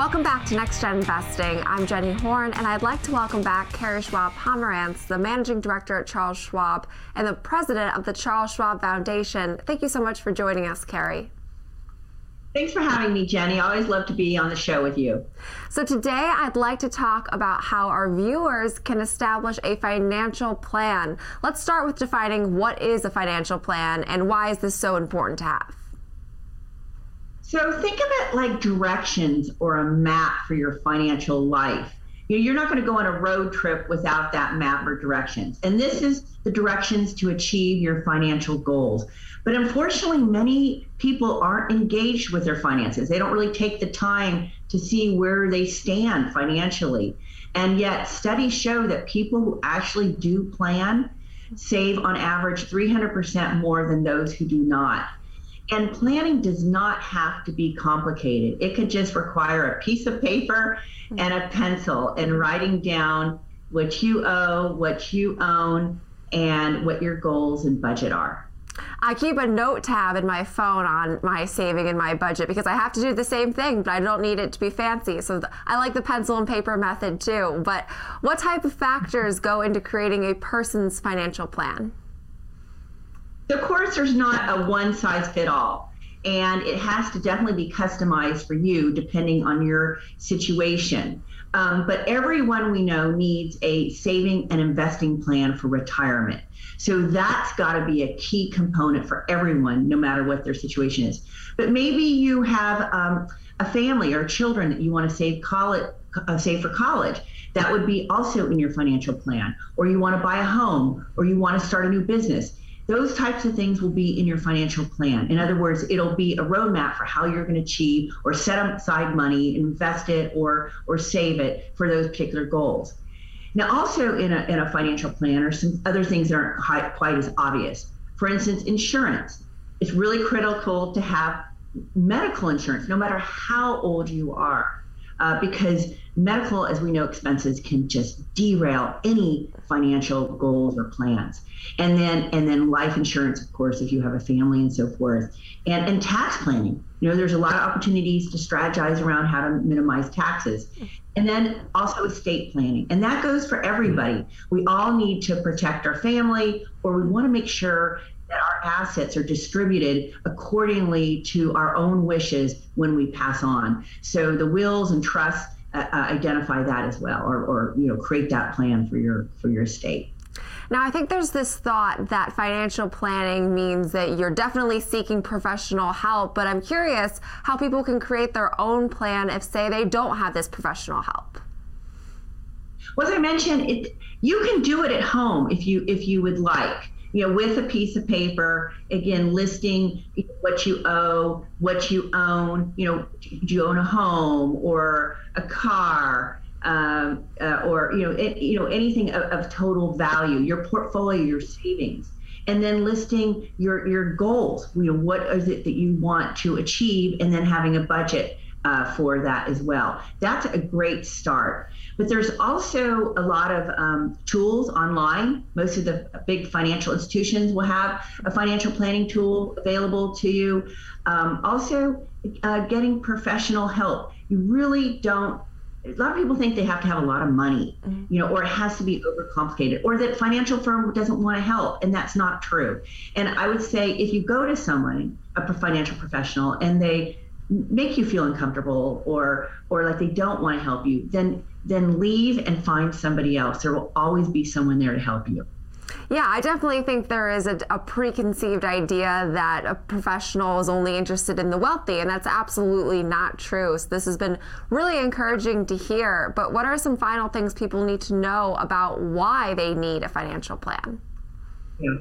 Welcome back to Next Gen Investing. I'm Jenny Horn, and I'd like to welcome back Carrie Schwab Pomerantz, the Managing Director at Charles Schwab and the President of the Charles Schwab Foundation. Thank you so much for joining us, Carrie. Thanks for having me, Jenny. I always love to be on the show with you. So, today I'd like to talk about how our viewers can establish a financial plan. Let's start with defining what is a financial plan and why is this so important to have? So, think of it like directions or a map for your financial life. You're not going to go on a road trip without that map or directions. And this is the directions to achieve your financial goals. But unfortunately, many people aren't engaged with their finances. They don't really take the time to see where they stand financially. And yet, studies show that people who actually do plan save on average 300% more than those who do not. And planning does not have to be complicated. It could just require a piece of paper and a pencil and writing down what you owe, what you own, and what your goals and budget are. I keep a note tab in my phone on my saving and my budget because I have to do the same thing, but I don't need it to be fancy. So I like the pencil and paper method too. But what type of factors go into creating a person's financial plan? Of course, there's not a one size fit all. And it has to definitely be customized for you depending on your situation. Um, but everyone we know needs a saving and investing plan for retirement. So that's got to be a key component for everyone, no matter what their situation is. But maybe you have um, a family or children that you want to save college, uh, save for college. That would be also in your financial plan. Or you want to buy a home, or you want to start a new business those types of things will be in your financial plan. In other words, it'll be a roadmap for how you're going to achieve or set aside money, invest it, or or save it for those particular goals. Now, also in a, in a financial plan are some other things that aren't quite, quite as obvious. For instance, insurance. It's really critical to have medical insurance, no matter how old you are, uh, because medical, as we know, expenses can just derail any financial goals or plans. And then and then life insurance, of course, if you have a family and so forth. And and tax planning. You know, there's a lot of opportunities to strategize around how to minimize taxes. And then also estate planning. And that goes for everybody. We all need to protect our family or we want to make sure our assets are distributed accordingly to our own wishes when we pass on. So the wills and trusts uh, uh, identify that as well, or, or you know create that plan for your for your estate. Now, I think there's this thought that financial planning means that you're definitely seeking professional help, but I'm curious how people can create their own plan if, say, they don't have this professional help. Well, as I mentioned, it, you can do it at home if you if you would like you know, with a piece of paper, again, listing what you owe, what you own, you know, do you own a home or a car, um, uh, or, you know, it, you know, anything of, of total value, your portfolio, your savings. And then listing your your goals you know what is it that you want to achieve and then having a budget uh, for that as well. That's a great start. But there's also a lot of um, tools online. Most of the big financial institutions will have a financial planning tool available to you. Um, also, uh, getting professional help. You really don't a lot of people think they have to have a lot of money, mm-hmm. you know, or it has to be overcomplicated, or that financial firm doesn't want to help, and that's not true. And I would say if you go to someone, a financial professional, and they make you feel uncomfortable or or like they don't want to help you then then leave and find somebody else there will always be someone there to help you yeah, I definitely think there is a, a, preconceived idea that a professional is only interested in the wealthy, and that's absolutely not true. So, this has been really encouraging to hear. But, what are some final things people need to know about why they need a financial plan? Yeah.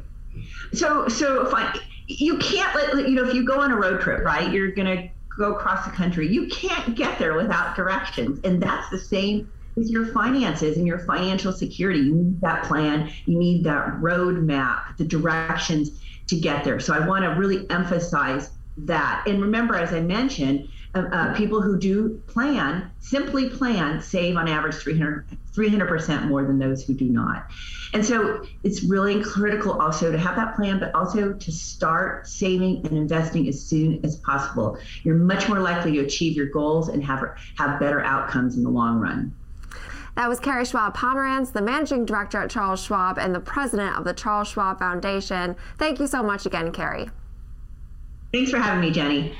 So, so if I, you can't let, you know, if you go on a road trip, right, you're going to go across the country. You can't get there without directions. And that's the same with your finances and your financial security. You need that plan, you need that roadmap, the directions to get there. So I want to really emphasize that. And remember, as I mentioned, uh, uh, people who do plan, simply plan, save on average 300, 300% more than those who do not. And so it's really critical also to have that plan, but also to start saving and investing as soon as possible. You're much more likely to achieve your goals and have, have better outcomes in the long run. That was Carrie Schwab Pomerantz, the managing director at Charles Schwab and the president of the Charles Schwab Foundation. Thank you so much again, Carrie. Thanks for having me, Jenny.